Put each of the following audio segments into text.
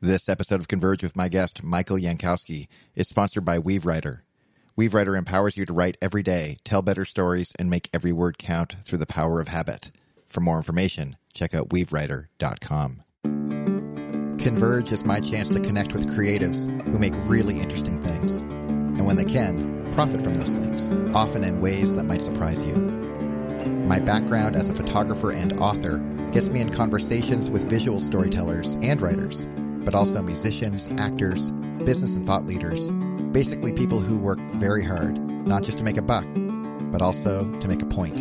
This episode of Converge with my guest, Michael Yankoski, is sponsored by WeaveWriter. WeaveWriter empowers you to write every day, tell better stories, and make every word count through the power of habit. For more information, check out weavewriter.com. Converge is my chance to connect with creatives who make really interesting things. And when they can, profit from those things, often in ways that might surprise you. My background as a photographer and author gets me in conversations with visual storytellers and writers but also musicians, actors, business and thought leaders. Basically, people who work very hard, not just to make a buck, but also to make a point.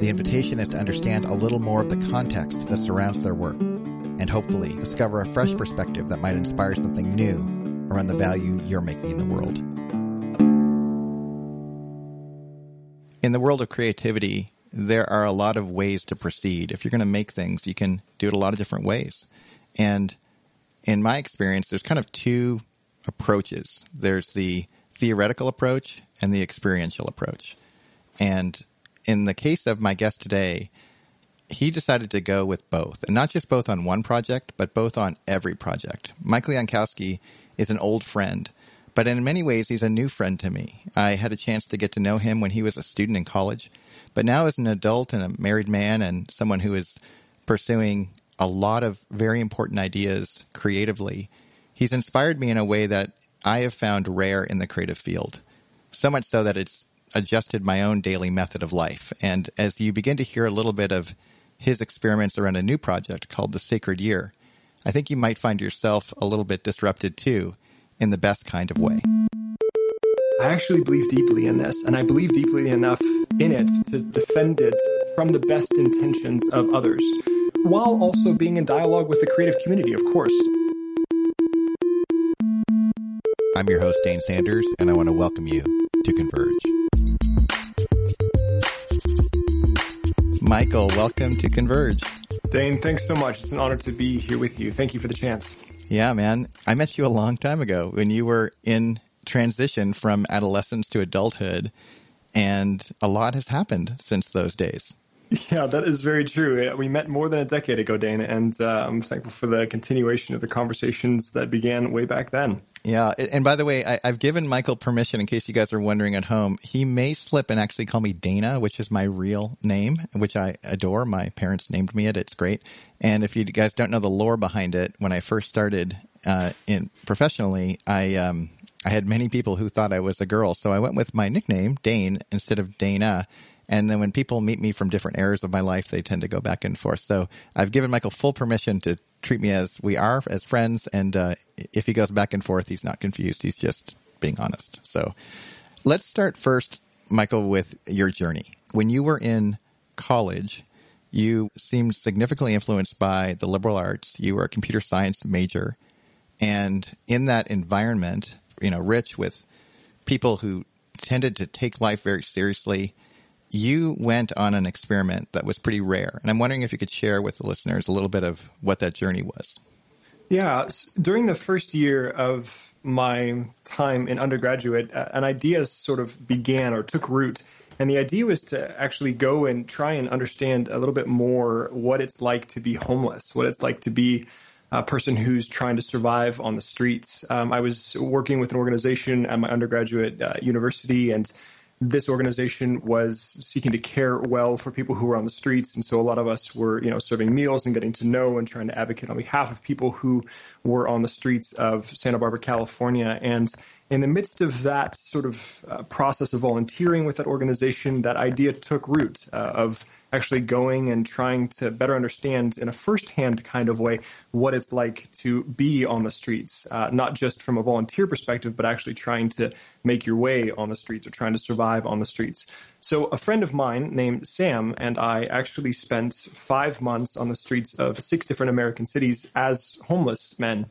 The invitation is to understand a little more of the context that surrounds their work, and hopefully discover a fresh perspective that might inspire something new around the value you're making in the world. In the world of creativity, there are a lot of ways to proceed. If you're going to make things, you can do it a lot of different ways. And in my experience, there's kind of two approaches. There's the theoretical approach and the experiential approach. And in the case of my guest today, he decided to go with both, and not just both on one project, but both on every project. Michael Yankoski is an old friend, but in many ways, he's a new friend to me. I had a chance to get to know him when he was a student in college, but now as an adult and a married man and someone who is pursuing a lot of very important ideas creatively. He's inspired me in a way that I have found rare in the creative field. So much so that it's adjusted my own daily method of life. And as you begin to hear a little bit of his experiments around a new project called The Sacred Year, I think you might find yourself a little bit disrupted too, in the best kind of way. I actually believe deeply in this, and I believe deeply enough in it to defend it from the best intentions of others while also being in dialogue with the creative community, of course. I'm your host, Dane Sanders, and I want to welcome you to Converge. Michael, welcome to Converge. Dane, thanks so much. It's an honor to be here with you. Thank you for the chance. Yeah, man. I met you a long time ago when you were in transition from adolescence to adulthood, and a lot has happened since those days. Yeah, that is very true. We met more than a decade ago, Dana, and uh, I'm thankful for the continuation of the conversations that began way back then. Yeah, and by the way, I, have given Michael permission in case you guys are wondering at home. He may slip and actually call me Dana, which is my real name, which I adore. My parents named me it. It's great. And if you guys don't know the lore behind it, when I first started uh, in professionally, I um, I had many people who thought I was a girl, so I went with my nickname Dane instead of Dana and then when people meet me from different eras of my life, they tend to go back and forth. So I've given Michael full permission to treat me as we are, as friends. And uh, if he goes back and forth, he's not confused. He's just being honest. So let's start first, Michael, with your journey. When you were in college, you seemed significantly influenced by the liberal arts. You were a computer science major. And in that environment, you know, rich with people who tended to take life very seriously, you went on an experiment that was pretty rare. And I'm wondering if you could share with the listeners a little bit of what that journey was. Yeah, during the first year of my time in undergraduate, an idea sort of began or took root. And the idea was to actually go and try and understand a little bit more what it's like to be homeless, what it's like to be a person who's trying to survive on the streets. Um, I was working with an organization at my undergraduate uh, university, and this organization was seeking to care well for people who were on the streets. And so a lot of us were, you know, serving meals and getting to know and trying to advocate on behalf of people who were on the streets of Santa Barbara, California. And in the midst of that sort of uh, process of volunteering with that organization, that idea took root uh, of actually going and trying to better understand in a firsthand kind of way what it's like to be on the streets, uh, not just from a volunteer perspective, but actually trying to make your way on the streets or trying to survive on the streets. So, a friend of mine named Sam and I actually spent five months on the streets of six different American cities as homeless men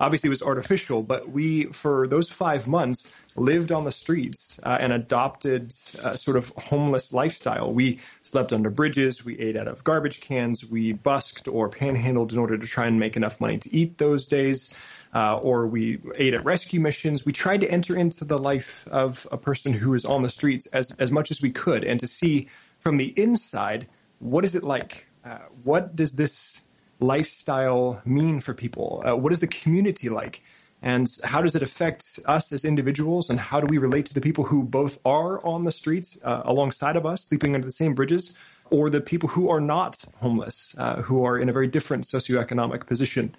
obviously it was artificial, but we, for those five months, lived on the streets uh, and adopted a sort of homeless lifestyle. We slept under bridges, we ate out of garbage cans, we busked or panhandled in order to try and make enough money to eat those days. Uh, or we ate at rescue missions. We tried to enter into the life of a person who is on the streets as, as much as we could and to see from the inside what is it like? Uh, what does this lifestyle mean for people? Uh, what is the community like? And how does it affect us as individuals? And how do we relate to the people who both are on the streets uh, alongside of us, sleeping under the same bridges, or the people who are not homeless, uh, who are in a very different socioeconomic position?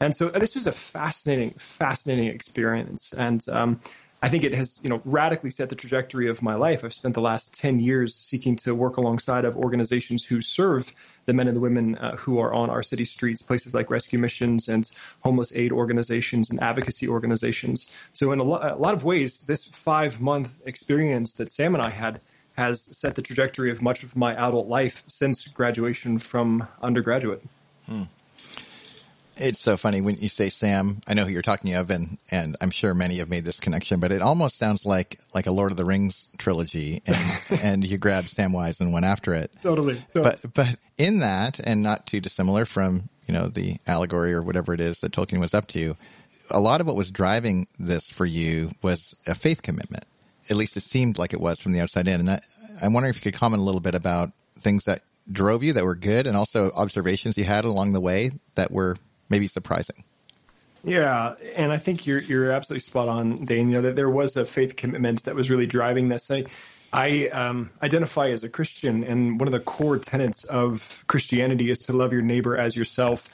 And so uh, this was a fascinating, fascinating experience. And um, I think it has, you know, radically set the trajectory of my life. I've spent the last 10 years seeking to work alongside of organizations who serve the men and the women uh, who are on our city streets, places like rescue missions and homeless aid organizations and advocacy organizations. So in a, lo- a lot of ways, this five month experience that Sam and I had has set the trajectory of much of my adult life since graduation from undergraduate. Hmm. It's so funny when you say Sam. I know who you're talking of, and and I'm sure many have made this connection. But it almost sounds like like a Lord of the Rings trilogy, and and you grabbed Samwise and went after it. Totally, totally. But but in that, and not too dissimilar from you know the allegory or whatever it is that Tolkien was up to, a lot of what was driving this for you was a faith commitment. At least it seemed like it was from the outside in. And that, I'm wondering if you could comment a little bit about things that drove you that were good, and also observations you had along the way that were maybe surprising. Yeah, and I think you're you're absolutely spot on, Dane. You know that there was a faith commitment that was really driving this. I, I um, identify as a Christian, and one of the core tenets of Christianity is to love your neighbor as yourself.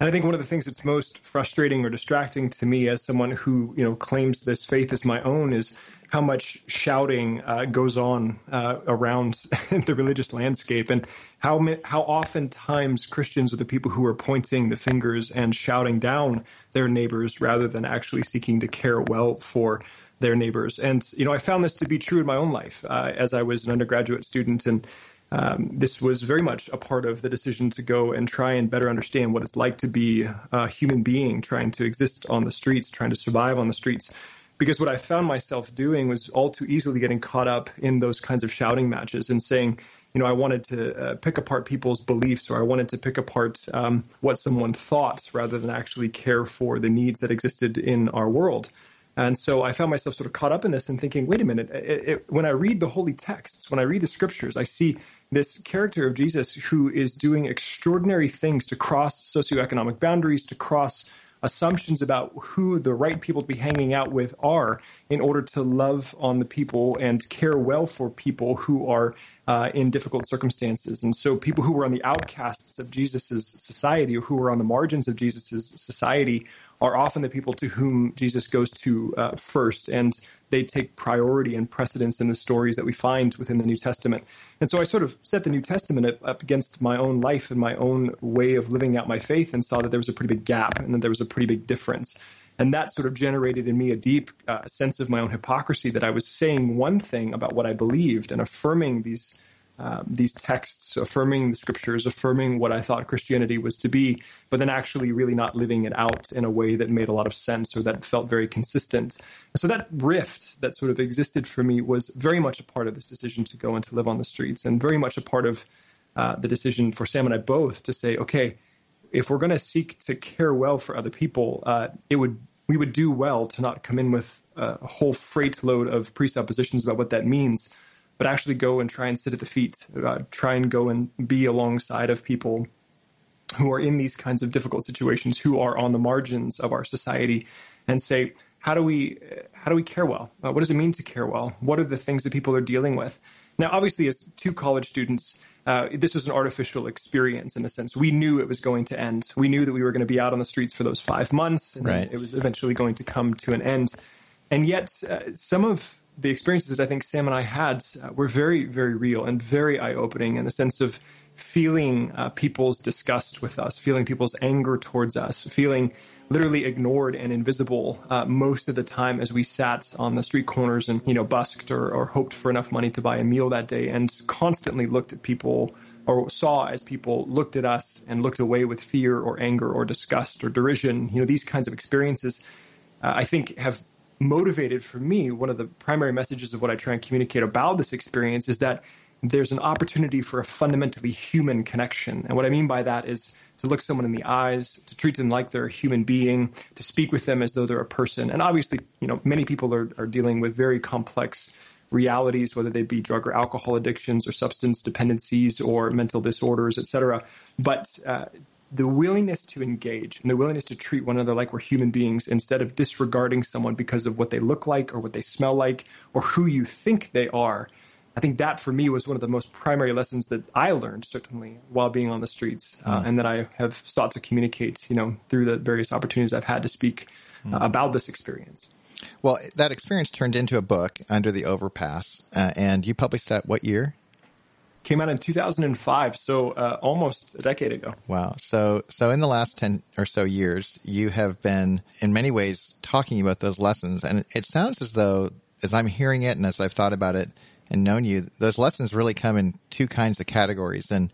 And I think one of the things that's most frustrating or distracting to me as someone who you know claims this faith as my own is how much shouting uh, goes on uh, around the religious landscape, and how how oftentimes Christians are the people who are pointing the fingers and shouting down their neighbors rather than actually seeking to care well for their neighbors. And you know, I found this to be true in my own life uh, as I was an undergraduate student and. Um, this was very much a part of the decision to go and try and better understand what it's like to be a human being trying to exist on the streets, trying to survive on the streets because what I found myself doing was all too easily getting caught up in those kinds of shouting matches and saying, you know, I wanted to uh, pick apart people's beliefs or I wanted to pick apart um, what someone thought rather than actually care for the needs that existed in our world. And so I found myself sort of caught up in this and thinking, wait a minute, it, it, when I read the holy texts, when I read the scriptures, I see this character of Jesus who is doing extraordinary things to cross socioeconomic boundaries, to cross assumptions about who the right people to be hanging out with are in order to love on the people and care well for people who are uh, in difficult circumstances. And so people who were on the outcasts of Jesus' society or who were on the margins of Jesus' society are often the people to whom Jesus goes to uh, first. And they take priority and precedence in the stories that we find within the New Testament. And so I sort of set the New Testament up against my own life and my own way of living out my faith and saw that there was a pretty big gap and that there was a pretty big difference. And that sort of generated in me a deep uh, sense of my own hypocrisy that I was saying one thing about what I believed and affirming these um, these texts, affirming the scriptures, affirming what I thought Christianity was to be, but then actually really not living it out in a way that made a lot of sense or that felt very consistent. And so that rift that sort of existed for me was very much a part of this decision to go and to live on the streets, and very much a part of uh, the decision for Sam and I both to say, okay, if we're going to seek to care well for other people, uh, it would we would do well to not come in with a whole freight load of presuppositions about what that means but actually go and try and sit at the feet, uh, try and go and be alongside of people who are in these kinds of difficult situations, who are on the margins of our society, and say, how do we how do we care well? Uh, what does it mean to care well? What are the things that people are dealing with? Now, obviously, as two college students, uh, this was an artificial experience in a sense. We knew it was going to end. We knew that we were going to be out on the streets for those five months, and right. it was eventually going to come to an end. And yet, uh, some of the experiences that I think Sam and I had uh, were very, very real and very eye opening in the sense of feeling uh, people's disgust with us, feeling people's anger towards us, feeling literally ignored and invisible uh, most of the time as we sat on the street corners and, you know, busked or, or hoped for enough money to buy a meal that day and constantly looked at people or saw as people looked at us and looked away with fear or anger or disgust or derision. You know, these kinds of experiences, uh, I think, have motivated for me, one of the primary messages of what I try and communicate about this experience is that there's an opportunity for a fundamentally human connection. And what I mean by that is to look someone in the eyes, to treat them like they're a human being, to speak with them as though they're a person. And obviously, you know, many people are, are dealing with very complex realities, whether they be drug or alcohol addictions or substance dependencies or mental disorders, et cetera. But uh, the willingness to engage and the willingness to treat one another like we're human beings instead of disregarding someone because of what they look like or what they smell like or who you think they are. I think that for me was one of the most primary lessons that I learned certainly while being on the streets, uh, mm. and that I have sought to communicate, you know, through the various opportunities I've had to speak uh, mm. about this experience. Well, that experience turned into a book under the overpass, uh, and you published that what year? Came out in 2005, so uh, almost a decade ago. Wow. So, so in the last 10 or so years, you have been in many ways talking about those lessons. And it sounds as though, as I'm hearing it and as I've thought about it and known you, those lessons really come in two kinds of categories. And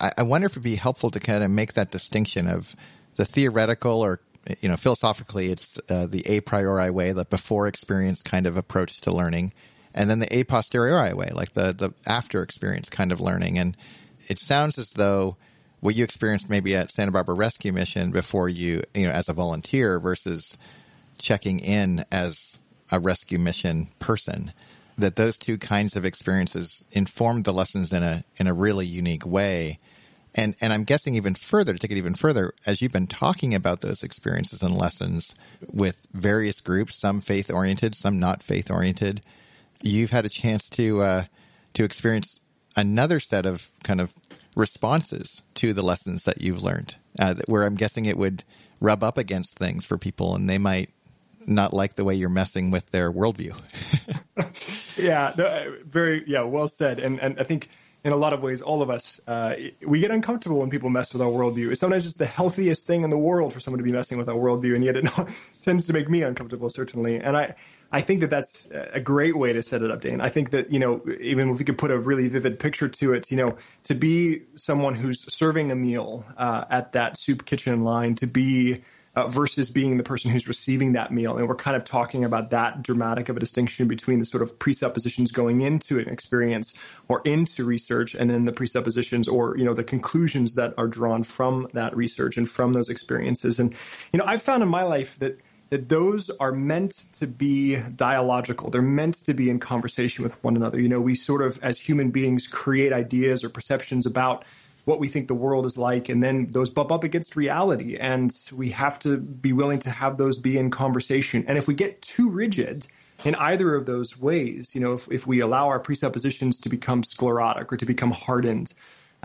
I, I wonder if it'd be helpful to kind of make that distinction of the theoretical or you know, philosophically, it's uh, the a priori way, the before experience kind of approach to learning and then the a posteriori way, like the the after experience kind of learning. And it sounds as though what you experienced maybe at Santa Barbara Rescue Mission before you, you know, as a volunteer versus checking in as a rescue mission person, that those two kinds of experiences informed the lessons in a in a really unique way. And and I'm guessing even further to take it even further, as you've been talking about those experiences and lessons with various groups, some faith oriented, some not faith oriented, you've had a chance to uh, to experience another set of kind of responses to the lessons that you've learned, uh, where I'm guessing it would rub up against things for people, and they might not like the way you're messing with their worldview. yeah, no, uh, very yeah, well said, and and I think in a lot of ways, all of us, uh, we get uncomfortable when people mess with our worldview. Sometimes it's the healthiest thing in the world for someone to be messing with our worldview, and yet it tends to make me uncomfortable, certainly. And I, I think that that's a great way to set it up, Dane. I think that, you know, even if we could put a really vivid picture to it, you know, to be someone who's serving a meal uh, at that soup kitchen line, to be uh, versus being the person who's receiving that meal. And we're kind of talking about that dramatic of a distinction between the sort of presuppositions going into an experience or into research and then the presuppositions or, you know, the conclusions that are drawn from that research and from those experiences. And, you know, I've found in my life that that those are meant to be dialogical. They're meant to be in conversation with one another. You know, we sort of, as human beings, create ideas or perceptions about what we think the world is like, and then those bump up against reality. And we have to be willing to have those be in conversation. And if we get too rigid in either of those ways, you know, if, if we allow our presuppositions to become sclerotic or to become hardened,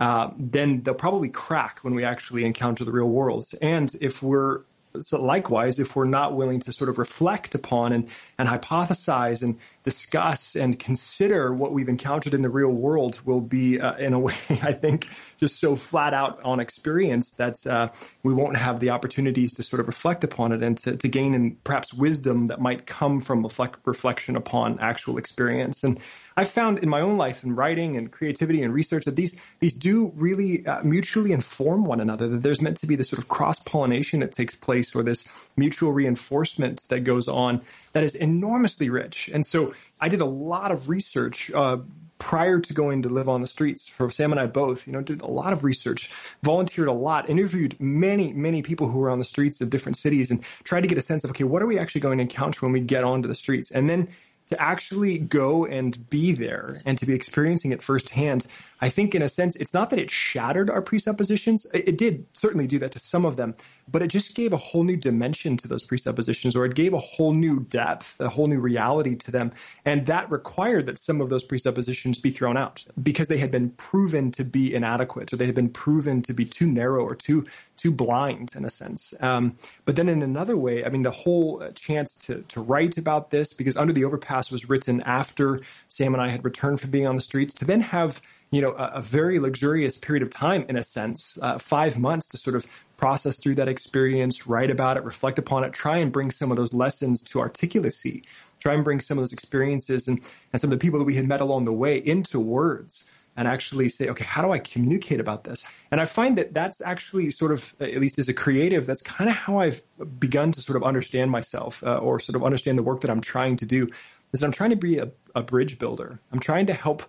uh, then they'll probably crack when we actually encounter the real world. And if we're so likewise, if we're not willing to sort of reflect upon and, and hypothesize and discuss and consider what we've encountered in the real world, will be, uh, in a way, I think, just so flat out on experience that uh, we won't have the opportunities to sort of reflect upon it and to, to gain in perhaps wisdom that might come from reflect, reflection upon actual experience. And I've found in my own life in writing and creativity and research that these these do really uh, mutually inform one another. That there's meant to be this sort of cross pollination that takes place, or this mutual reinforcement that goes on that is enormously rich. And so I did a lot of research. Uh, prior to going to live on the streets for Sam and I both, you know, did a lot of research, volunteered a lot, interviewed many, many people who were on the streets of different cities and tried to get a sense of, okay, what are we actually going to encounter when we get onto the streets? And then to actually go and be there and to be experiencing it firsthand, I think in a sense, it's not that it shattered our presuppositions. It did certainly do that to some of them, but it just gave a whole new dimension to those presuppositions, or it gave a whole new depth, a whole new reality to them. And that required that some of those presuppositions be thrown out because they had been proven to be inadequate, or they had been proven to be too narrow or too too blind in a sense. Um, but then in another way, I mean, the whole chance to to write about this because Under the Overpass was written after Sam and I had returned from being on the streets to then have you know, a, a, very luxurious period of time in a sense, uh, five months to sort of process through that experience, write about it, reflect upon it, try and bring some of those lessons to articulacy, try and bring some of those experiences and, and some of the people that we had met along the way into words and actually say, okay, how do I communicate about this? And I find that that's actually sort of, at least as a creative, that's kind of how I've begun to sort of understand myself uh, or sort of understand the work that I'm trying to do. Is I'm trying to be a, a bridge builder. I'm trying to help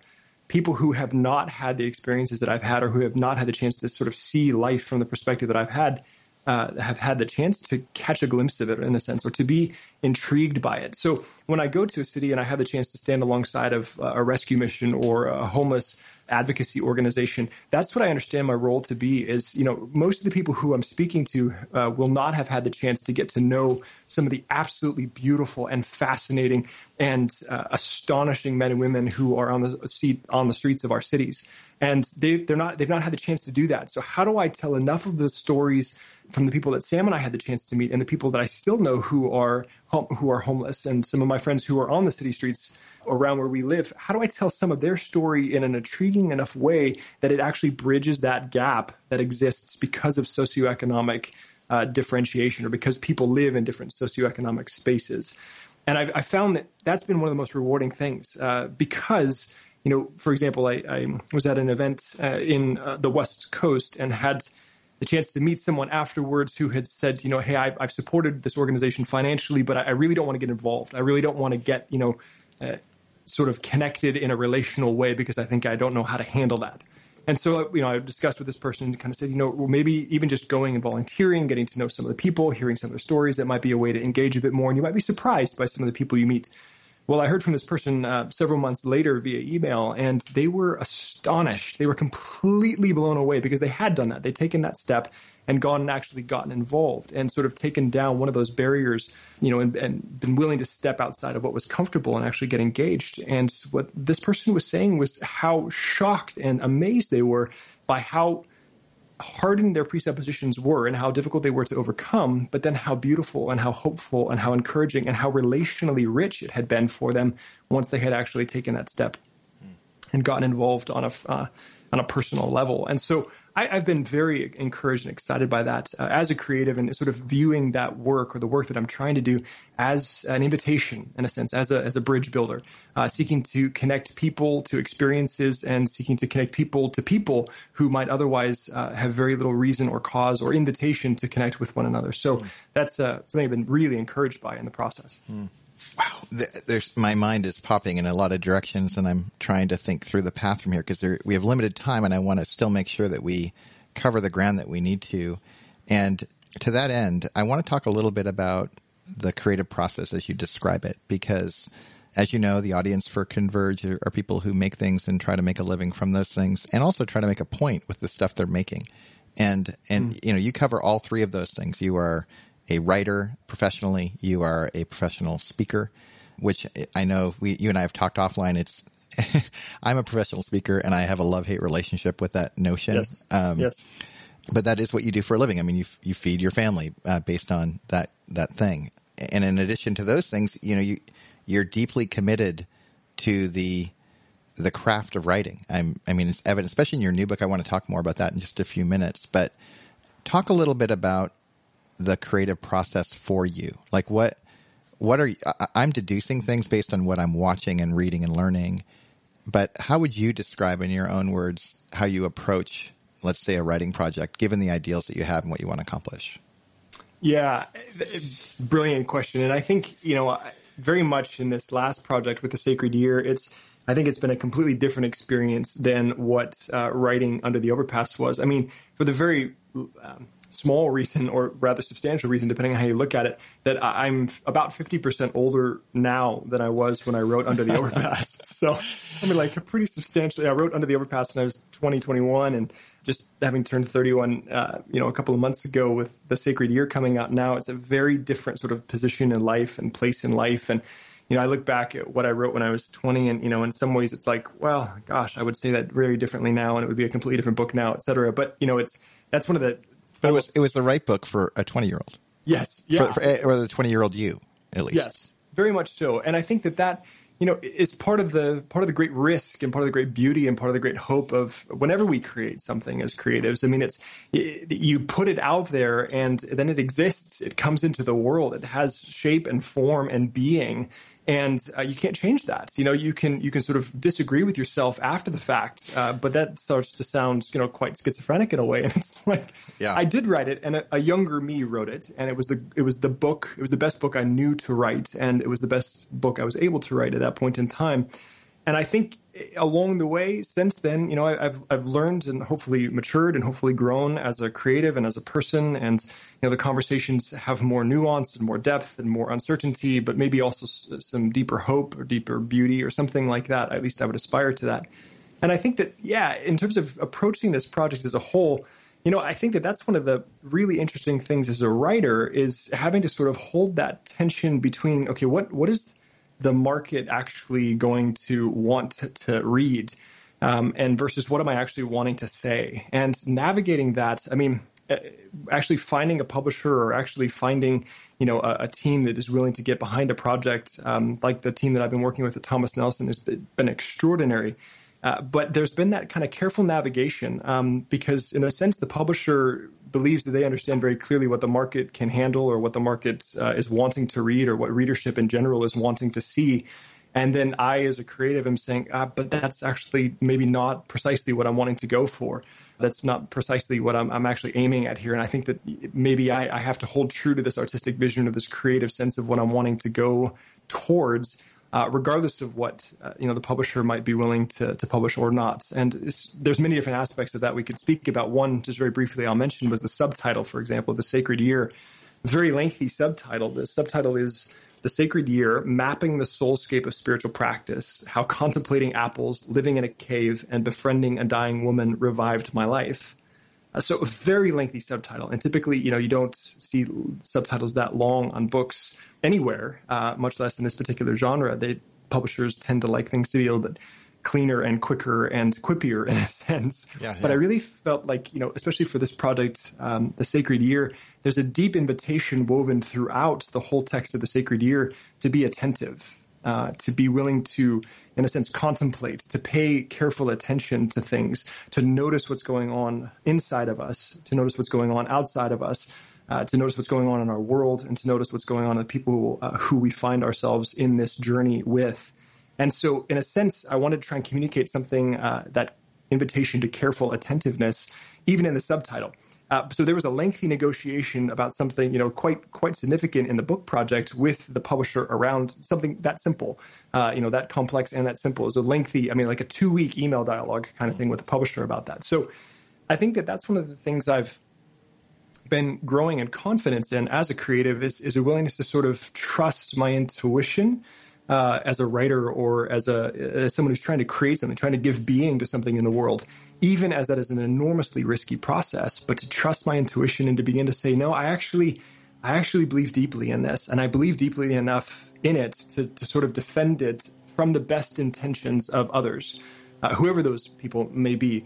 people who have not had the experiences that I've had or who have not had the chance to sort of see life from the perspective that I've had uh, have had the chance to catch a glimpse of it in a sense or to be intrigued by it. So when I go to a city and I have the chance to stand alongside of a rescue mission or a homeless advocacy organization. That's what I understand my role to be. Is you know most of the people who I'm speaking to uh, will not have had the chance to get to know some of the absolutely beautiful and fascinating and uh, astonishing men and women who are on the seat on the streets of our cities and they they're not they've not had the chance to do that. So how do I tell enough of the stories from the people that Sam and I had the chance to meet, and the people that I still know who are who are homeless, and some of my friends who are on the city streets around where we live? How do I tell some of their story in an intriguing enough way that it actually bridges that gap that exists because of socioeconomic uh, differentiation or because people live in different socioeconomic spaces? And I've, I found that that's been one of the most rewarding things uh, because you know, for example, I, I was at an event uh, in uh, the West Coast and had the chance to meet someone afterwards who had said, you know, hey, I've, I've supported this organization financially, but I, I, really don't want to get involved. I really don't want to get, you know, uh, sort of connected in a relational way because I think I don't know how to handle that. And so, you know, I discussed with this person and kind of said, you know, well, maybe even just going and volunteering, getting to know some of the people, hearing some of their stories, that might be a way to engage a bit more. And you might be surprised by some of the people you meet. Well, I heard from this person uh, several months later via email, and they were astonished. They were completely blown away because they had done that. They'd taken that step and gone and actually gotten involved and sort of taken down one of those barriers, you know, and, and been willing to step outside of what was comfortable and actually get engaged. And what this person was saying was how shocked and amazed they were by how hardened their presuppositions were and how difficult they were to overcome, but then how beautiful and how hopeful and how encouraging and how relationally rich it had been for them once they had actually taken that step and gotten involved on a uh, on a personal level. And so I, have been very encouraged and excited by that uh, as a creative and sort of viewing that work or the work that I'm trying to do as an invitation, in a sense, as a, as a bridge builder, uh, seeking to connect people to experiences and seeking to connect people to people who might otherwise uh, have very little reason or cause or invitation to connect with one another. So mm. that's uh, something I've been really encouraged by in the process. Mm. Wow, there's my mind is popping in a lot of directions, and I'm trying to think through the path from here because we have limited time, and I want to still make sure that we cover the ground that we need to. And to that end, I want to talk a little bit about the creative process as you describe it, because as you know, the audience for Converge are, are people who make things and try to make a living from those things, and also try to make a point with the stuff they're making. And and mm. you know, you cover all three of those things. You are a writer professionally. You are a professional speaker, which I know we, you and I have talked offline. It's, I'm a professional speaker and I have a love hate relationship with that notion. Yes. Um, yes. But that is what you do for a living. I mean, you, you feed your family uh, based on that, that thing. And in addition to those things, you know, you, you're deeply committed to the, the craft of writing. I'm, I mean, it's evident, especially in your new book. I want to talk more about that in just a few minutes, but talk a little bit about the creative process for you? Like what what are you? I'm deducing things based on what I'm watching and reading and learning, but how would you describe in your own words how you approach let's say a writing project given the ideals that you have and what you want to accomplish? Yeah, brilliant question. And I think, you know, very much in this last project with the Sacred Year, it's I think it's been a completely different experience than what uh, writing under the overpass was. I mean, for the very um, small reason, or rather substantial reason, depending on how you look at it, that I'm about 50% older now than I was when I wrote Under the Overpass. so, I mean, like, pretty substantially. I wrote Under the Overpass when I was 20, 21, and just having turned 31, uh, you know, a couple of months ago with the Sacred Year coming out now, it's a very different sort of position in life and place in life. And, you know, I look back at what I wrote when I was 20, and, you know, in some ways it's like, well, gosh, I would say that very differently now, and it would be a completely different book now, et cetera. But, you know, it's, that's one of the but it was it was the right book for a twenty year old. Yes, yeah, for, for, eh, or the twenty year old you at least. Yes, very much so. And I think that that you know is part of the part of the great risk and part of the great beauty and part of the great hope of whenever we create something as creatives. I mean, it's it, you put it out there and then it exists. It comes into the world. It has shape and form and being and uh, you can't change that. You know, you can you can sort of disagree with yourself after the fact, uh, but that starts to sound you know quite schizophrenic in a way. And it's like, yeah. I did write it, and a, a, younger me wrote it, and it was the it was the book, it was the best book I knew to write, and it was the best book I was able to write at that point in time. And I think along the way since then, you know, I, have I've learned and hopefully matured and hopefully grown as a creative and as a person. And you know, the conversations have more nuance and more depth and more uncertainty, but maybe also some deeper hope or deeper beauty or something like that. At least I would aspire to that. And I think that, yeah, in terms of approaching this project as a whole, you know, I think that that's one of the really interesting things as a writer is having to sort of hold that tension between, okay, what, what is the market actually going to want to, read? Um, and versus what am I actually wanting to say? And navigating that, I mean, uh, actually finding a publisher or actually finding you know a, a team that is willing to get behind a project um, like the team that I've been working with at Thomas Nelson has been extraordinary. Uh, but there's been that kind of careful navigation um, because, in a sense, the publisher believes that they understand very clearly what the market can handle or what the market uh, is wanting to read or what readership in general is wanting to see. And then I, as a creative, am saying, ah, but that's actually maybe not precisely what I'm wanting to go for that's not precisely what I'm, I'm, actually aiming at here. And I think that maybe I, I, have to hold true to this artistic vision or this creative sense of what I'm wanting to go towards, uh, regardless of what uh, you know the publisher might be willing to, to publish or not. And there's many different aspects of that we could speak about. One, just very briefly, I'll mention was the subtitle, for example, the Sacred Year. Very lengthy subtitle. The subtitle is the sacred year, mapping the soulscape of spiritual practice, how contemplating apples, living in a cave, and befriending a dying woman revived my life. Uh, so a very lengthy subtitle, and typically, you know, you don't see subtitles that long on books anywhere, uh, much less in this particular genre. They publishers tend to like things to be a little bit cleaner and quicker and quippier in a sense. Yeah, yeah. But I really felt like, you know, especially for this project, um, The Sacred Year, there's a deep invitation woven throughout the whole text of The Sacred Year to be attentive, uh, to be willing to, in a sense, contemplate, to pay careful attention to things, to notice what's going on inside of us, to notice what's going on outside of us. Uh, to notice what's going on in our world and to notice what's going on in the people uh, who we find ourselves in this journey with. And so, in a sense, I wanted to try and communicate something uh, that invitation to careful attentiveness, even in the subtitle. Uh, so there was a lengthy negotiation about something, you know, quite quite significant in the book project with the publisher around something that simple, uh, you know, that complex and that simple. It was a lengthy, I mean, like a two week email dialogue kind of thing with the publisher about that. So I think that that's one of the things I've been growing in confidence in as a creative is, is a willingness to sort of trust my intuition uh, as a writer or as a as someone who's trying to create something, trying to give being to something in the world, even as that is an enormously risky process. But to trust my intuition and to begin to say, no, I actually, I actually believe deeply in this, and I believe deeply enough in it to, to sort of defend it from the best intentions of others, uh, whoever those people may be,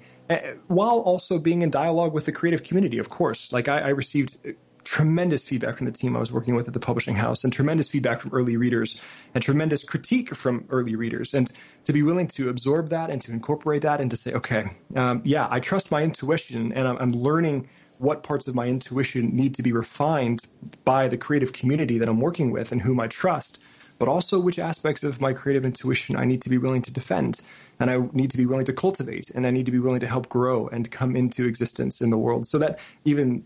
while also being in dialogue with the creative community. Of course, like I, I received tremendous feedback from the team I was working with at the publishing house and tremendous feedback from early readers and tremendous critique from early readers. And to be willing to absorb that and to incorporate that and to say, okay, um, yeah, I trust my intuition and I'm, I'm learning what parts of my intuition need to be refined by the creative community that I'm working with and whom I trust, but also which aspects of my creative intuition I need to be willing to defend and I need to be willing to cultivate and I need to be willing to help grow and come into existence in the world so that even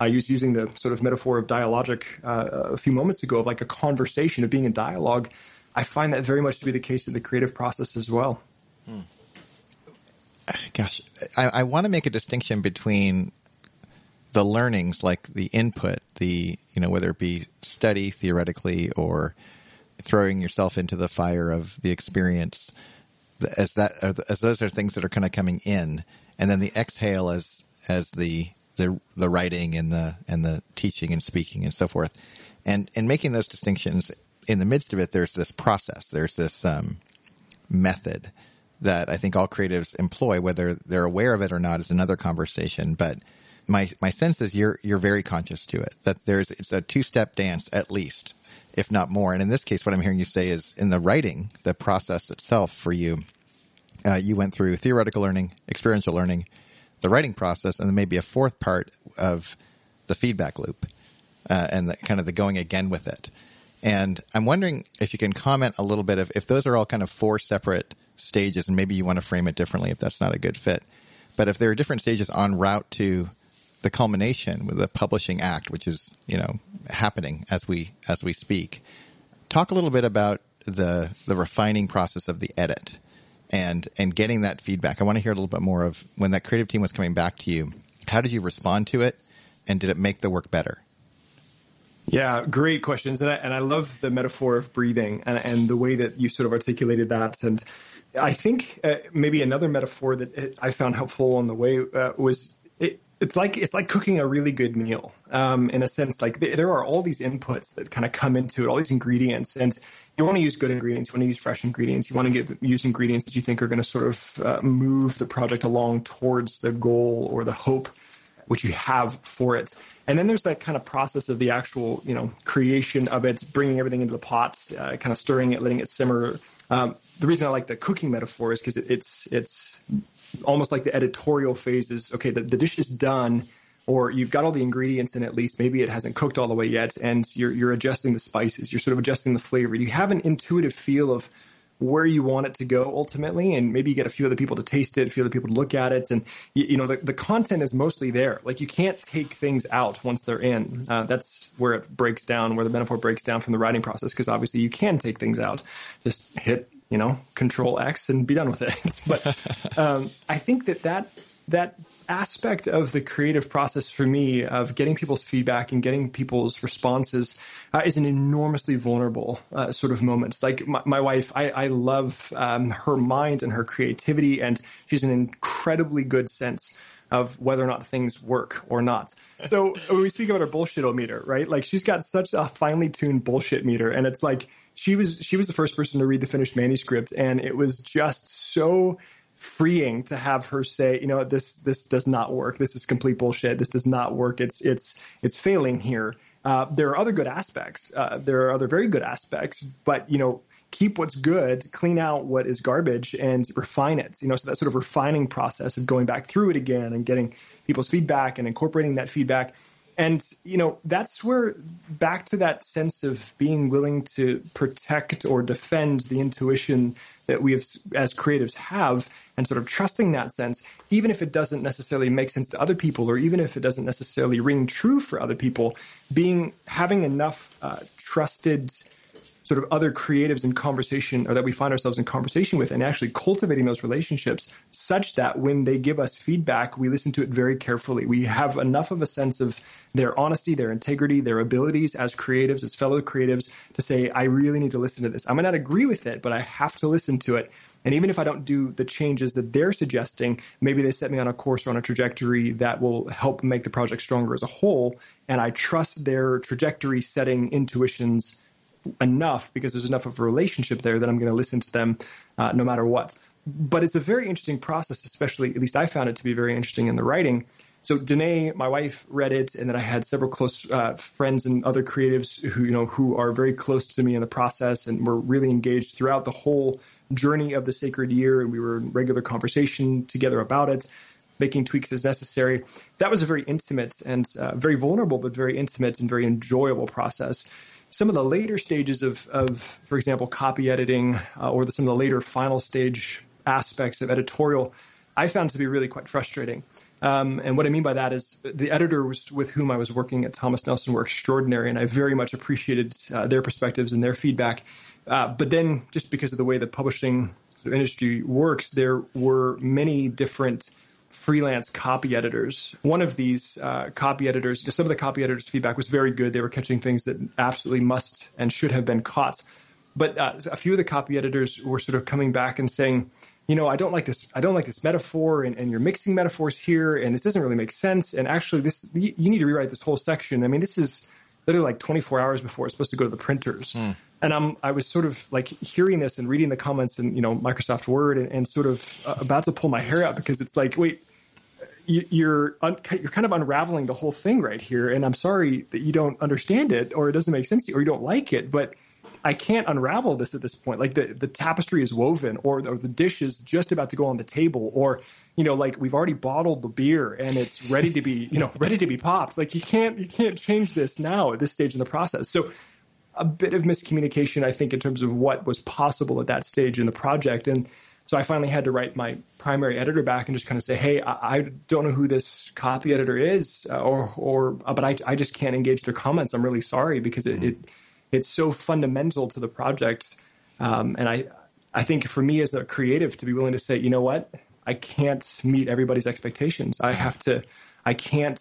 I was using the sort of metaphor of dialogic uh, a few moments ago of like a conversation of being in dialogue. I find that very much to be the case in the creative process as well. Hmm. Gosh, I, I want to make a distinction between the learnings, like the input, the you know whether it be study theoretically or throwing yourself into the fire of the experience, as that as those are things that are kind of coming in, and then the exhale as as the the the writing and the and the teaching and speaking and so forth, and and making those distinctions in the midst of it, there's this process, there's this um, method that I think all creatives employ, whether they're aware of it or not, is another conversation. But my my sense is you're you're very conscious to it that there's it's a two step dance at least, if not more. And in this case, what I'm hearing you say is in the writing, the process itself for you, uh, you went through theoretical learning, experiential learning, the writing process, and then maybe a fourth part of the feedback loop uh, and the, kind of the going again with it. And I'm wondering if you can comment a little bit of if those are all kind of four separate stages, and maybe you want to frame it differently if that's not a good fit. But if there are different stages en route to the culmination with the publishing act, which is you know happening as we as we speak, talk a little bit about the the refining process of the edit and and getting that feedback. I want to hear a little bit more of when that creative team was coming back to you. How did you respond to it, and did it make the work better? Yeah, great questions, and I, and I love the metaphor of breathing and, and the way that you sort of articulated that. And I think uh, maybe another metaphor that I found helpful on the way uh, was it's like it's like cooking a really good meal um, in a sense. Like there are all these inputs that kind of come into it, all these ingredients, and you want to use good ingredients. You want to use fresh ingredients. You want to use ingredients that you think are going to sort of uh, move the project along towards the goal or the hope which you have for it. And then there's that kind of process of the actual, you know, creation of it, bringing everything into the pot, uh, kind of stirring it, letting it simmer. Um, the reason I like the cooking metaphor is because it, it's it's almost like the editorial phases. okay. The, the dish is done, or you've got all the ingredients in at least. Maybe it hasn't cooked all the way yet, and you're you're adjusting the spices. You're sort of adjusting the flavor. You have an intuitive feel of where you want it to go ultimately and maybe you get a few other people to taste it a few other people to look at it and you, you know the, the content is mostly there like you can't take things out once they're in uh, that's where it breaks down where the metaphor breaks down from the writing process because obviously you can take things out just hit you know control x and be done with it but um, i think that that that aspect of the creative process for me of getting people's feedback and getting people's responses uh, is an enormously vulnerable uh, sort of moment. Like my, my wife, I, I love um, her mind and her creativity, and she's an incredibly good sense of whether or not things work or not. So when we speak about her bullshit meter, right? Like she's got such a finely tuned bullshit meter, and it's like she was she was the first person to read the finished manuscript, and it was just so freeing to have her say, you know, this this does not work. This is complete bullshit. This does not work. It's it's it's failing here. Uh, there are other good aspects. Uh, there are other very good aspects, but you know, keep what's good, clean out what is garbage, and refine it. You know, so that sort of refining process of going back through it again and getting people's feedback and incorporating that feedback. And you know, that's where back to that sense of being willing to protect or defend the intuition that we have, as creatives have and sort of trusting that sense, even if it doesn't necessarily make sense to other people, or even if it doesn't necessarily ring true for other people, being having enough uh, trusted sort of other creatives in conversation or that we find ourselves in conversation with and actually cultivating those relationships such that when they give us feedback, we listen to it very carefully. We have enough of a sense of their honesty, their integrity, their abilities as creatives, as fellow creatives to say, I really need to listen to this. I might not agree with it, but I have to listen to it. And even if I don't do the changes that they're suggesting, maybe they set me on a course or on a trajectory that will help make the project stronger as a whole. And I trust their trajectory setting intuitions enough because there's enough of a relationship there that I'm going to listen to them uh, no matter what. But it's a very interesting process, especially, at least I found it to be very interesting in the writing. So Danae, my wife, read it, and then I had several close uh, friends and other creatives who you know who are very close to me in the process, and were really engaged throughout the whole journey of the sacred year. And we were in regular conversation together about it, making tweaks as necessary. That was a very intimate and uh, very vulnerable, but very intimate and very enjoyable process some of the later stages of, of for example, copy editing uh, or the, some of the later final stage aspects of editorial, I found to be really quite frustrating. Um, and what I mean by that is the editors with whom I was working at Thomas Nelson were extraordinary, and I very much appreciated uh, their perspectives and their feedback. Uh, but then, just because of the way the publishing industry works, there were many different freelance copy editors. One of these uh, copy editors, some of the copy editors' feedback was very good. They were catching things that absolutely must and should have been caught. But uh, a few of the copy editors were sort of coming back and saying, you know, I don't like this. I don't like this metaphor, and, and you're mixing metaphors here, and this doesn't really make sense. And actually, this you need to rewrite this whole section. I mean, this is literally like 24 hours before it's supposed to go to the printers. Mm. And I'm, I was sort of like hearing this and reading the comments in, you know, Microsoft Word and, and sort of uh, about to pull my hair out because it's like, wait, you're un- you're kind of unraveling the whole thing right here. And I'm sorry that you don't understand it or it doesn't make sense to you or you don't like it, but I can't unravel this at this point. Like the, the tapestry is woven or, or the dish is just about to go on the table or, you know, like we've already bottled the beer and it's ready to be, you know, ready to be popped. Like you can't, you can't change this now at this stage in the process. So a bit of miscommunication, I think, in terms of what was possible at that stage in the project. And so I finally had to write my primary editor back and just kind of say, "Hey, I, I don't know who this copy editor is, uh, or or but I, I just can't engage their comments. I'm really sorry because it, it it's so fundamental to the project, um, and I I think for me as a creative to be willing to say, you know what, I can't meet everybody's expectations. I have to, I can't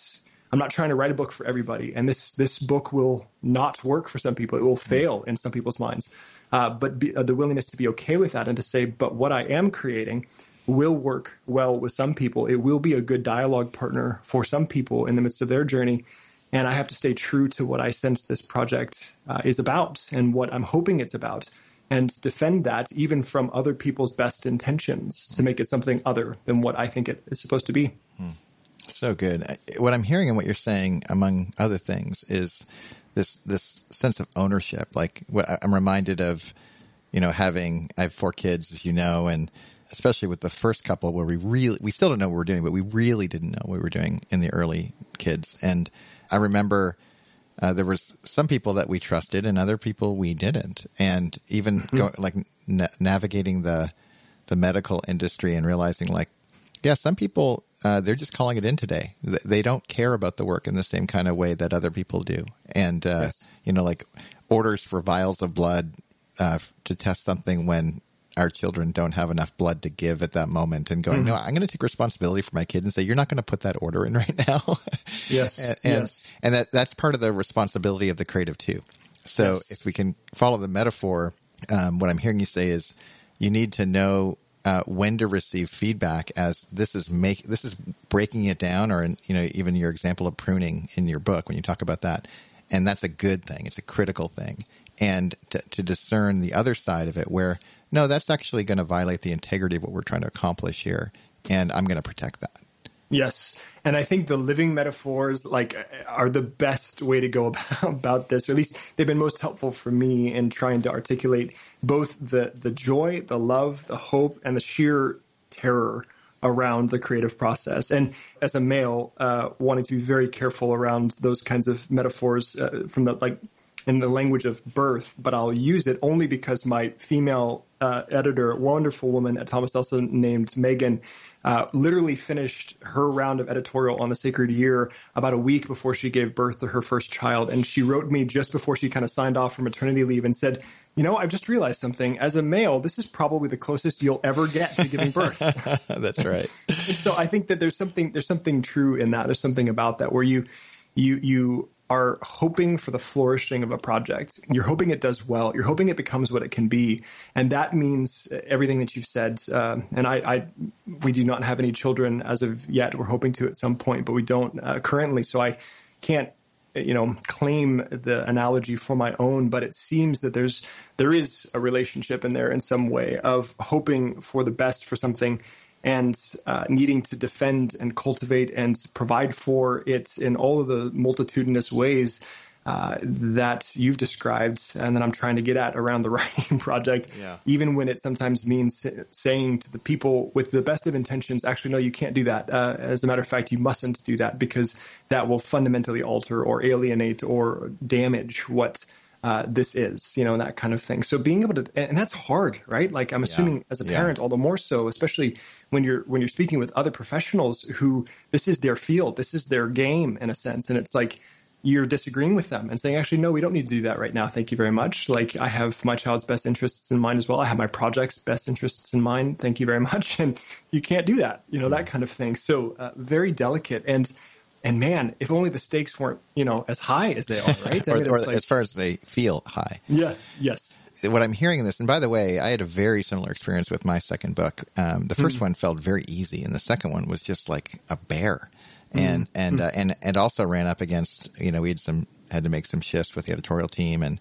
I'm not trying to write a book for everybody, and this this book will not work for some people. It will fail in some people's minds. Uh, but be, uh, the willingness to be okay with that and to say, but what I am creating will work well with some people. It will be a good dialogue partner for some people in the midst of their journey. And I have to stay true to what I sense this project uh, is about and what I'm hoping it's about and defend that even from other people's best intentions to make it something other than what I think it is supposed to be. Hmm. So good. What I'm hearing and what you're saying, among other things, is this this sense of ownership. Like what I'm reminded of, you know, having I have four kids, as you know, and especially with the first couple where we really we still don't know what we're doing, but we really didn't know what we were doing in the early kids. And I remember uh, there was some people that we trusted and other people we didn't, and even mm-hmm. go, like na- navigating the the medical industry and realizing like, yeah, some people uh, they're just calling it in today. They don't care about the work in the same kind of way that other people do. And, uh, yes. you know, like orders for vials of blood uh, to test something when our children don't have enough blood to give at that moment and going, mm-hmm. no, I'm going to take responsibility for my kid and say, you're not going to put that order in right now. yes. and, and, yes. and that, that's part of the responsibility of the creative too. So yes. if we can follow the metaphor, um, what I'm hearing you say is you need to know uh, when to receive feedback as this is make this is breaking it down or in, you know even your example of pruning in your book when you talk about that and that's a good thing it's a critical thing and to, to discern the other side of it where no that's actually going to violate the integrity of what we're trying to accomplish here and i'm going to protect that Yes. And I think the living metaphors like are the best way to go about, about this, or at least they've been most helpful for me in trying to articulate both the, the joy, the love, the hope, and the sheer terror around the creative process. And as a male, uh, wanting to be very careful around those kinds of metaphors uh, from the like in the language of birth, but I'll use it only because my female uh, editor, wonderful woman at Thomas Nelson named Megan, uh, literally finished her round of editorial on the sacred year about a week before she gave birth to her first child. And she wrote me just before she kind of signed off for maternity leave and said, you know, I've just realized something. As a male, this is probably the closest you'll ever get to giving birth. That's right. so I think that there's something there's something true in that. There's something about that where you you you are hoping for the flourishing of a project. You're hoping it does well. You're hoping it becomes what it can be, and that means everything that you've said. Uh, and I, I, we do not have any children as of yet. We're hoping to at some point, but we don't uh, currently. So I can't, you know, claim the analogy for my own. But it seems that there's there is a relationship in there in some way of hoping for the best for something and uh, needing to defend and cultivate and provide for it in all of the multitudinous ways uh, that you've described and that I'm trying to get at around the writing project, yeah. even when it sometimes means saying to the people with the best of intentions, actually, no, you can't do that. Uh, as a matter of fact, you mustn't do that because that will fundamentally alter or alienate or damage what uh, this is, you know, and that kind of thing. So being able to, and that's hard, right? Like I'm assuming yeah. as a parent, yeah. all the more so, especially when you're when you're speaking with other professionals who this is their field, this is their game in a sense, and it's like you're disagreeing with them and saying, actually, no, we don't need to do that right now. Thank you very much. Like I have my child's best interests in mind as well. I have my project's best interests in mind. Thank you very much. And you can't do that, you know, yeah. that kind of thing. So uh, very delicate and and man, if only the stakes weren't, you know, as high as they are, right? or, mean, or like, as far as they feel high. Yeah. Yes. What I'm hearing in this, and by the way, I had a very similar experience with my second book. Um, the 1st mm one felt very easy, and the second one was just like a bear, and mm and mm uh, and and also ran up against, you know, we had some had to make some shifts with the editorial team and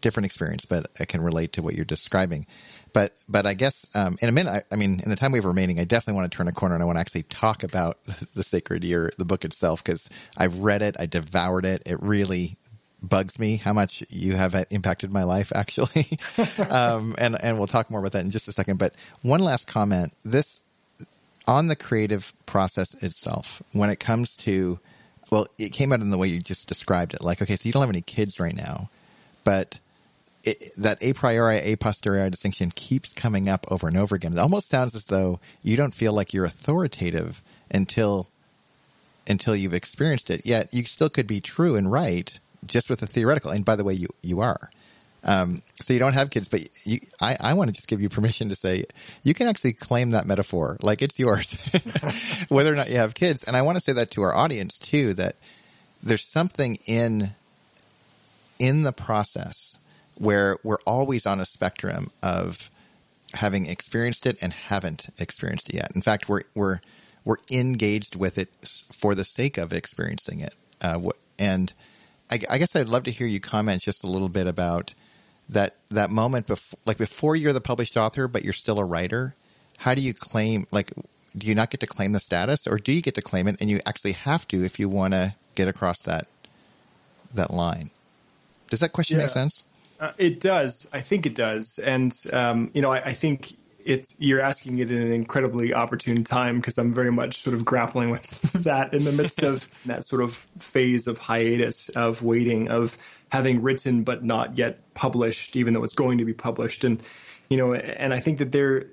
different experience, but I can relate to what you're describing. But but I guess um, in a minute, I, I, mean, in the time we have remaining, I definitely want to turn a corner and I want to actually talk about the Sacred Year, the book itself, because I've read it, I devoured it. It really bugs me how much you have impacted my life, actually. um, and and we'll talk more about that in just a second. But one last comment: this on the creative process itself, when it comes to well, it came out in the way you just described it. Like, okay, so you don't have any kids right now, but it, that a priori, a posteriori distinction keeps coming up over and over again. It almost sounds as though you don't feel like you're authoritative until until you've experienced it. Yet you still could be true and right just with a theoretical. And by the way, you you are. Um, so you don't have kids, but you, I, I want to just give you permission to say you can actually claim that metaphor like it's yours, whether or not you have kids. And I want to say that to our audience too, that there's something in in the process where we're always on a spectrum of having experienced it and haven't experienced it yet. In fact, we're we're we're engaged with it for the sake of experiencing it. Uh, and I, I, guess I'd love to hear you comment just a little bit about that that moment before, like before you're the published author, but you're still a writer. How do you claim like? Do you not get to claim the status, or do you get to claim it, and you actually have to if you want to get across that that line? Does that question yeah. make sense? Uh, it does. I think it does. And, um, you know, I, I, think it's, you're asking it in an incredibly opportune time because I'm very much sort of grappling with that in the midst of that sort of phase of hiatus, of waiting, of having written but not yet published, even though it's going to be published. And, you know, and I think that there,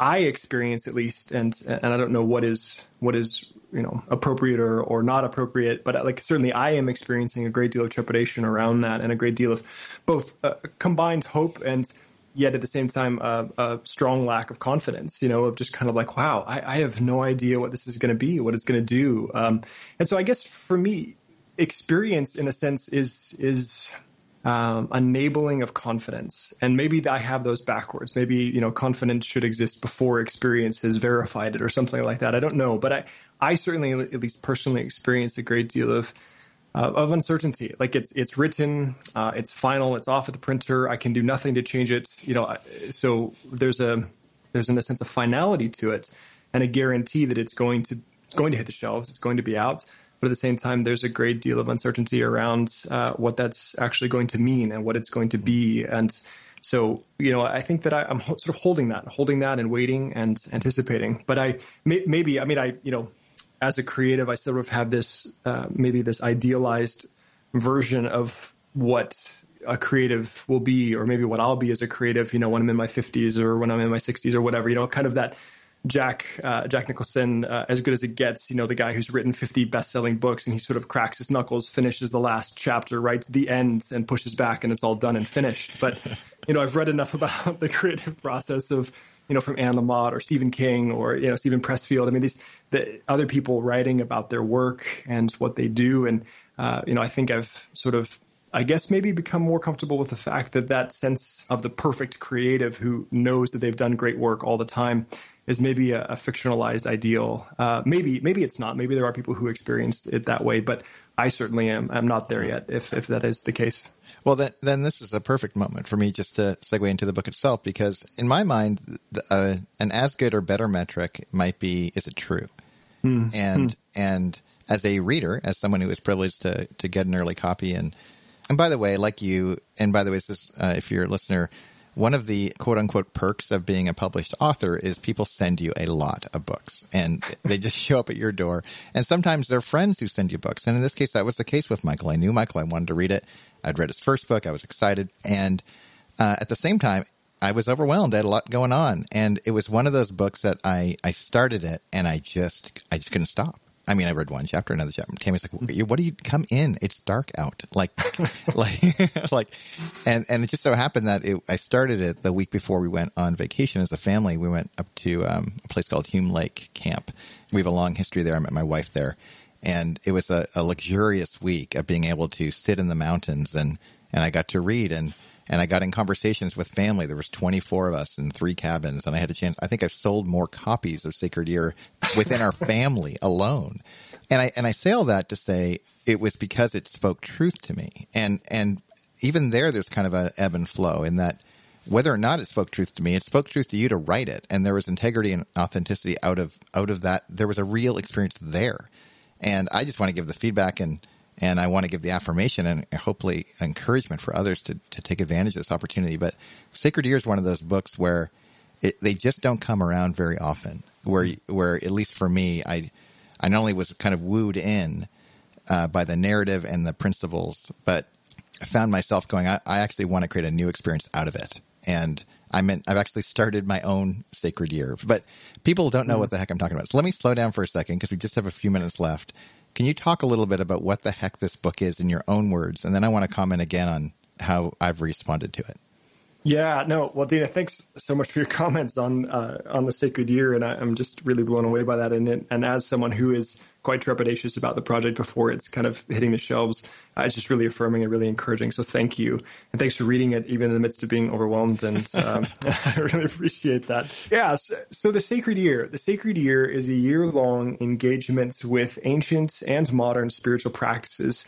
I experience at least, and and I don't know what is what is you know appropriate or, or not appropriate but like certainly i am experiencing a great deal of trepidation around that and a great deal of both uh, combined hope and yet at the same time uh, a strong lack of confidence you know of just kind of like wow i, I have no idea what this is going to be what it's going to do. Um, and so i guess for me experience in a sense is is um, enabling of confidence. And maybe I have those backwards. Maybe, you know, confidence should exist before experience has verified it or something like that. I don't know. But I, I certainly, at least personally, experienced a great deal of, uh, of uncertainty. Like it's, it's written, uh, it's final, it's off at the printer. I can do nothing to change it. You know, so there's a, there's in a sense of finality to it and a guarantee that it's going to, it's going to hit the shelves. It's going to be out but at the same time, there's a great deal of uncertainty around uh, what that's actually going to mean and what it's going to be. And so, you know, I think that I, am sort of holding that, holding that, and waiting and anticipating. But I may, maybe, I mean, I, you know, as a creative, I sort of have this uh, maybe this idealized version of what a creative will be, or maybe what I'll be as a creative, you know, when I'm in my 50s or when I'm in my 60s or whatever, you know, kind of that Jack uh, Jack Nicholson, uh, as good as it gets, you know, the guy who's written 50 best-selling books, and he sort of cracks his knuckles, finishes the last chapter, writes the end, and pushes back, and it's all done and finished. But you know, I've read enough about the creative process of you know from Anne Lamott or Stephen King or you know Steven Pressfield. I mean, these the other people writing about their work and what they do, and uh, you know, I think I've sort of I guess maybe become more comfortable with the fact that that sense of the perfect creative who knows that they've done great work all the time is maybe a, a fictionalized ideal. Uh, maybe maybe it's not. Maybe there are people who experienced it that way, but I certainly am. I'm not there yet. If if that is the case. Well, then then this is a perfect moment for me just to segue into the book itself because in my mind, uh, an as good or better metric might be is it true, mm. and mm. and as a reader, as someone who is privileged to to get an early copy and and by the way, like you, and by the way, this, uh, if you're a listener, one of the quote unquote perks of being a published author is people send you a lot of books and they just show up at your door. And sometimes they're friends who send you books. And in this case, that was the case with Michael. I knew Michael. I wanted to read it. I'd read his first book. I was excited. And uh, at the same time, I was overwhelmed. I had a lot going on. And it was one of those books that I, I started it and I just, I just couldn't stop. I mean, I read one chapter, another chapter. Tammy's like, "What do you come in? It's dark out." Like, like, like, and and it just so happened that it, I started it the week before we went on vacation as a family. We went up to um, a place called Hume Lake Camp. We have a long history there. I met my wife there, and it was a, a luxurious week of being able to sit in the mountains and and I got to read and and I got in conversations with family. There was 24 of us in three cabins, and I had a chance. I think I've sold more copies of Sacred Year within our family alone. And I and I say all that to say it was because it spoke truth to me. And and even there, there's kind of an ebb and flow in that whether or not it spoke truth to me, it spoke truth to you to write it, and there was integrity and authenticity out of out of that. There was a real experience there, and I just want to give the feedback and and I want to give the affirmation and hopefully encouragement for others to, to take advantage of this opportunity. But Sacred Year is one of those books where it, they just don't come around very often. Where where at least for me, I I not only was kind of wooed in uh, by the narrative and the principles, but I found myself going, I, I actually want to create a new experience out of it. And I meant I've actually started my own sacred year, but people don't know mm. what the heck I'm talking about. So let me slow down for a second because we just have a few minutes left can you talk a little bit about what the heck this book is in your own words? And then I want to comment again on how I've responded to it. Yeah, no. Well, Dane, thanks so much for your comments on uh, on the Sacred Year, and I, am just really blown away by that. And and as someone who is quite trepidatious about the project before it's kind of hitting the shelves. Uh, it's just really affirming and really encouraging. So thank you, and thanks for reading it even in the midst of being overwhelmed. And um, I really appreciate that. Yeah. So, so the Sacred Year, the Sacred Year is a year long engagement with ancient and modern spiritual practices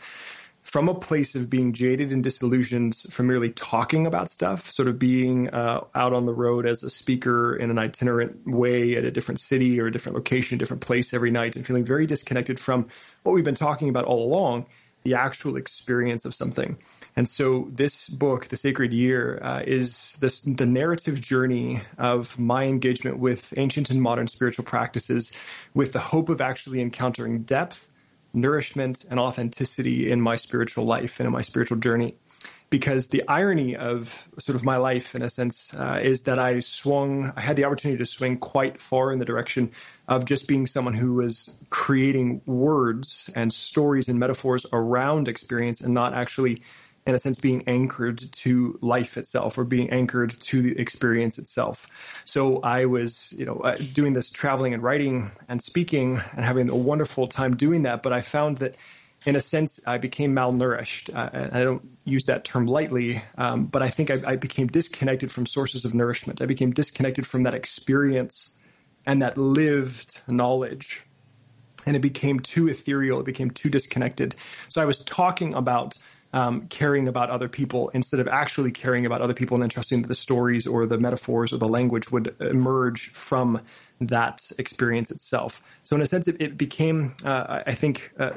from a place of being jaded and disillusioned from merely talking about stuff, sort of being uh, out on the road as a speaker in an itinerant way at a different city or a different location, a different place every night, and feeling very disconnected from what we've been talking about all along, the actual experience of something. And so this book, The Sacred Year, uh, is this, the narrative journey of my engagement with ancient and modern spiritual practices with the hope of actually encountering depth nourishment and authenticity in my spiritual life and in my spiritual journey. Because the irony of sort of my life, in a sense, uh, is that I swung, I had the opportunity to swing quite far in the direction of just being someone who was creating words and stories and metaphors around experience and not actually in a sense being anchored to life itself or being anchored to the experience itself. So I was, you know, uh, doing this traveling and writing and speaking and having a wonderful time doing that. But I found that in a sense, I became malnourished. Uh, I don't use that term lightly, um, but I think I, I, became disconnected from sources of nourishment. I became disconnected from that experience and that lived knowledge. And it became too ethereal. It became too disconnected. So I was talking about um, caring about other people instead of actually caring about other people and then trusting that the stories or the metaphors or the language would emerge from that experience itself. So, in a sense, it, it became, uh, I think, uh,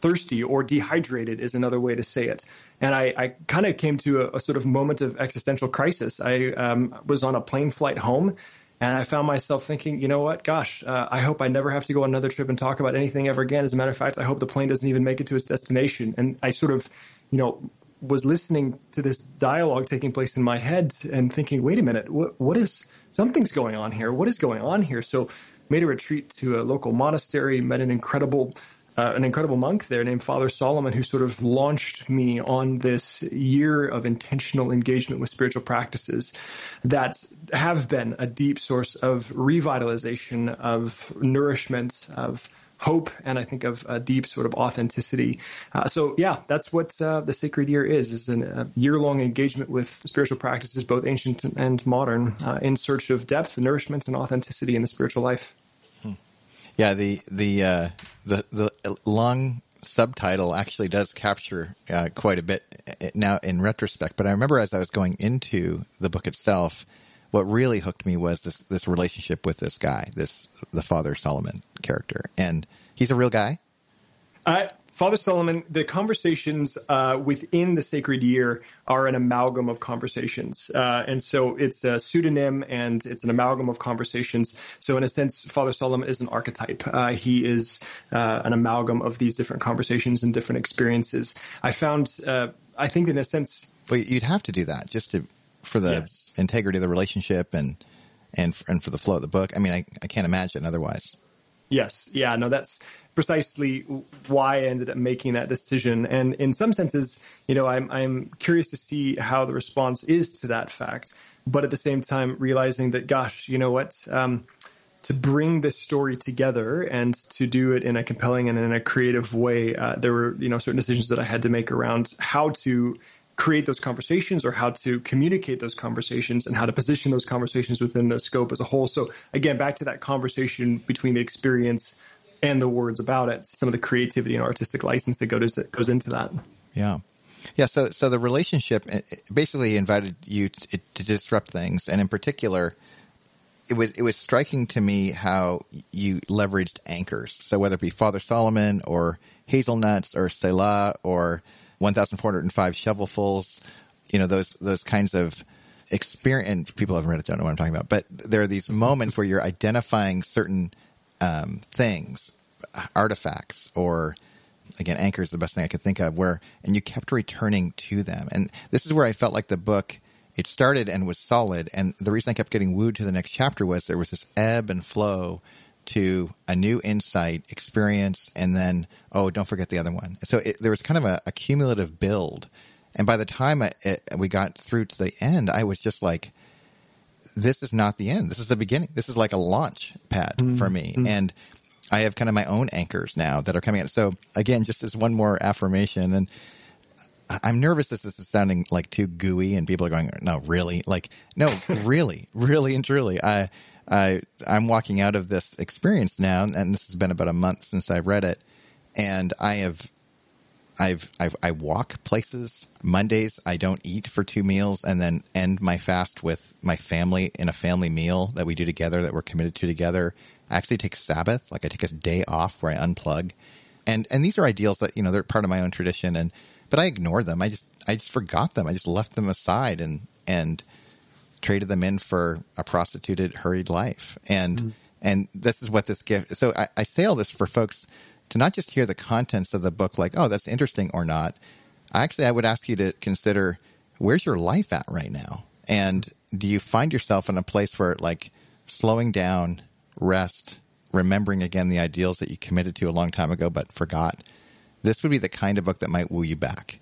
thirsty or dehydrated is another way to say it. And I, I kind of came to a, a, sort of moment of existential crisis. I um, was on a plane flight home and I found myself thinking, you know what? Gosh, uh, I hope I never have to go on another trip and talk about anything ever again. As a matter of fact, I hope the plane doesn't even make it to its destination. And I sort of you know, was listening to this dialogue taking place in my head and thinking, wait a minute, what, what is something's going on here? What is going on here? So made a retreat to a local monastery, met an incredible uh, an incredible monk there named Father Solomon, who sort of launched me on this year of intentional engagement with spiritual practices that have been a deep source of revitalization, of nourishment, of hope and I think of a deep sort of authenticity. Uh, so yeah, that's what uh, the Sacred Year is: is a year-long engagement with spiritual practices, both ancient and modern, uh, in search of depth, nourishment, and authenticity in the spiritual life. Yeah, the the uh, the the long subtitle actually does capture uh, quite a bit uh, now in retrospect. But I remember as I was going into the book itself what really hooked me was this this relationship with this guy, this the Father Solomon character, and he's a real guy. Uh, Father Solomon, the conversations uh, within the sacred year are an amalgam of conversations. Uh, and so it's a pseudonym and it's an amalgam of conversations. So, in a sense, Father Solomon is an archetype. Uh, he is uh, an amalgam of these different conversations and different experiences. I found, uh, I think, in a sense. Well, you'd have to do that just to for the yes. integrity of the relationship and and and for the flow of the book. I mean, I, I can't imagine otherwise. Yes, yeah, no, that's precisely why I ended up making that decision. And in some senses, you know, I'm I'm curious to see how the response is to that fact. But at the same time, realizing that, gosh, you know what, um, to bring this story together and to do it in a compelling and in a creative way, uh, there were you know certain decisions that I had to make around how to create those conversations or how to communicate those conversations and how to position those conversations within the scope as a whole. So again, back to that conversation between the experience and the words about it, some of the creativity and artistic license that goes goes into that. Yeah. Yeah, so so the relationship basically invited you to, to disrupt things, and in particular, it was it was striking to me how you leveraged anchors. So whether it be Father Solomon or hazelnuts or Selah or 1,405 shovelfuls, you know, those, those kinds of experience. And People haven't read it, don't know what I'm talking about, but there are these moments where you're identifying certain, um, things, artifacts or, again, anchor is the best thing I could think of where, and you kept returning to them. And this is where I felt like the book, it started and was solid. And the reason I kept getting wooed to the next chapter was there was this ebb and flow to a new insight, experience, and then, oh, don't forget the other one. So it, there was kind of a, a, cumulative build. And by the time I, it, we got through to the end, I was just like, this is not the end. This is the beginning. This is like a launch pad mm-hmm. for me. Mm-hmm. And I have kind of my own anchors now that are coming out. So again, just as one more affirmation and I'm nervous that this is sounding like too gooey and people are going, no, really? Like, no, really, really and truly. I, I, I'm walking out of this experience now and this has been about a month since I've read it and I have I've, I've I walk places. Mondays I don't eat for two meals and then end my fast with my family in a family meal that we do together that we're committed to together. I actually take Sabbath, like I take a day off where I unplug. And and these are ideals that, you know, they're part of my own tradition and but I ignored them. I just I just forgot them. I just left them aside and and traded them in for a prostituted, hurried life. And mm-hmm. and this is what this gift so I, I say all this for folks to not just hear the contents of the book like, oh, that's interesting or not. Actually, I would ask you to consider where's your life at right now? And do you find yourself in a place where like slowing down, rest, remembering again the ideals that you committed to a long time ago but forgot? This would be the kind of book that might woo you back.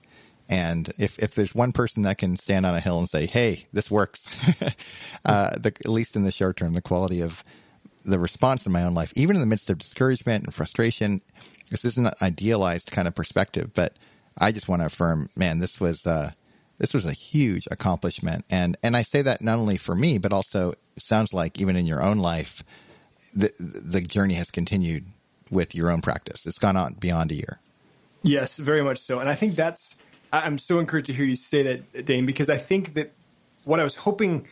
And if, if there's one person that can stand on a hill and say, "Hey, this works," uh, the, at least in the short term, the quality of the response in my own life, even in the midst of discouragement and frustration. This isn't an idealized kind of perspective, but I just want to affirm, man, this was uh, this was a huge accomplishment, and and I say that not only for me, but also sounds like even in your own life, the the journey has continued with your own practice. It's gone on beyond a year. Yes, very much so, and I think that's. I'm so encouraged to hear you say that, Dane, because I think that what I was hoping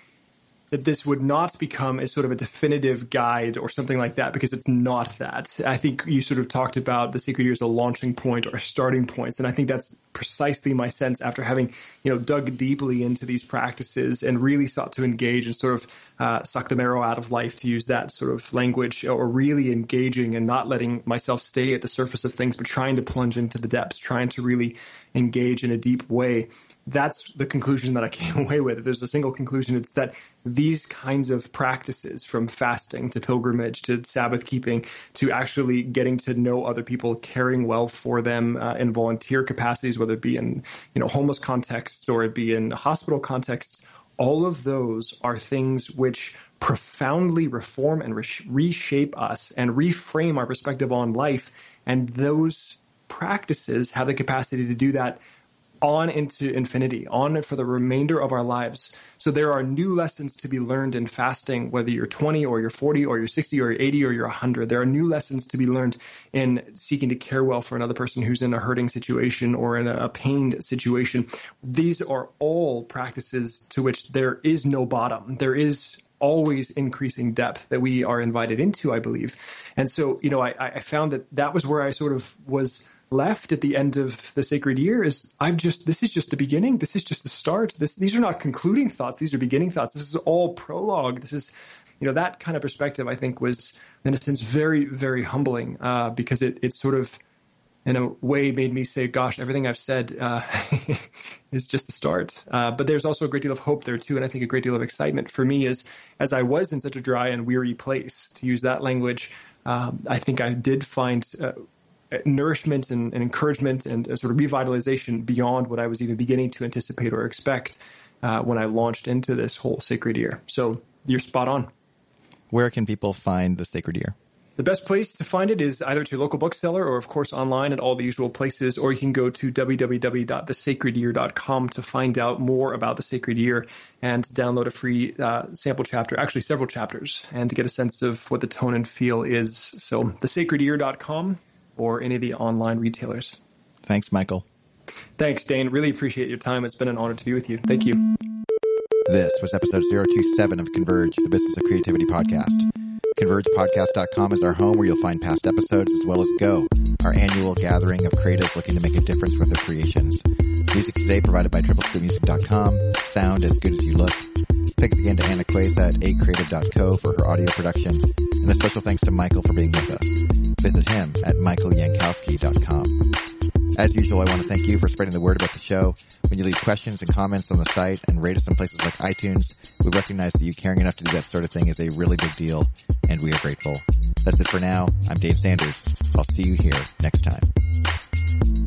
that this would not become a sort of a definitive guide or something like that because it's not that. I think you sort of talked about the Sacred Year as a launching point or starting points, and I think that's precisely my sense after having you know dug deeply into these practices and really sought to engage and sort of uh, suck the marrow out of life to use that sort of language or really engaging and not letting myself stay at the surface of things but trying to plunge into the depths trying to really engage in a deep way that's the conclusion that I came away with. If there's a single conclusion, it's that these kinds of practices, from fasting to pilgrimage to Sabbath keeping to actually getting to know other people, caring well for them uh, in volunteer capacities, whether it be in you know homeless contexts or it be in hospital contexts, all of those are things which profoundly reform and reshape us and reframe our perspective on life. And those practices have the capacity to do that on into infinity, on for the remainder of our lives. So there are new lessons to be learned in fasting, whether you're 20 or you're 40 or you're 60 or you're 80 or you're 100. There are new lessons to be learned in seeking to care well for another person who's in a hurting situation or in a pained situation. These are all practices to which there is no bottom. There is always increasing depth that we are invited into, I believe. And so, you know, I, I found that that was where I sort of was left at the end of the sacred year is I've just this is just the beginning. This is just the start. This these are not concluding thoughts. These are beginning thoughts. This is all prologue. This is you know that kind of perspective I think was in a sense very very humbling uh, because it it sort of in a way made me say, "Gosh, everything I've said uh, is just the start." Uh, but there's also a great deal of hope there too, and I think a great deal of excitement for me is as I was in such a dry and weary place, to use that language. Um, I think I did find uh, nourishment and, and, encouragement and sort of revitalization beyond what I was even beginning to anticipate or expect uh, when I launched into this whole sacred year. So you're spot on. Where can people find the sacred year? The best place to find it is either to your local bookseller or, of course, online at all the usual places, or you can go to www.thesacredyear.com to find out more about the Sacred Year and download a free uh, sample chapter, actually several chapters, and to get a sense of what the tone and feel is. So, thesacredyear.com or any of the online retailers. Thanks, Michael. Thanks, Dane. Really appreciate your time. It's been an honor to be with you. Thank you. This was episode 027 of Converge, the Business of Creativity podcast. ConvergePodcast.com is our home where you'll find past episodes as well as Go, our annual gathering of creatives looking to make a difference with their creations. Music today provided by TripleScoopMusic.com. Sound as good as you look. Thanks again to Anna Queza at 8creative.co for her audio production. And a special thanks to Michael for being with us visit him at michaelyankoski.com. As usual, I want to thank you for spreading the word about the show. When you leave questions and comments on the site and rate us on places like iTunes, we recognize that you caring enough to do that sort of thing is a really big deal, and we are grateful. That's it for now. I'm Dane Sanders. I'll see you here next time.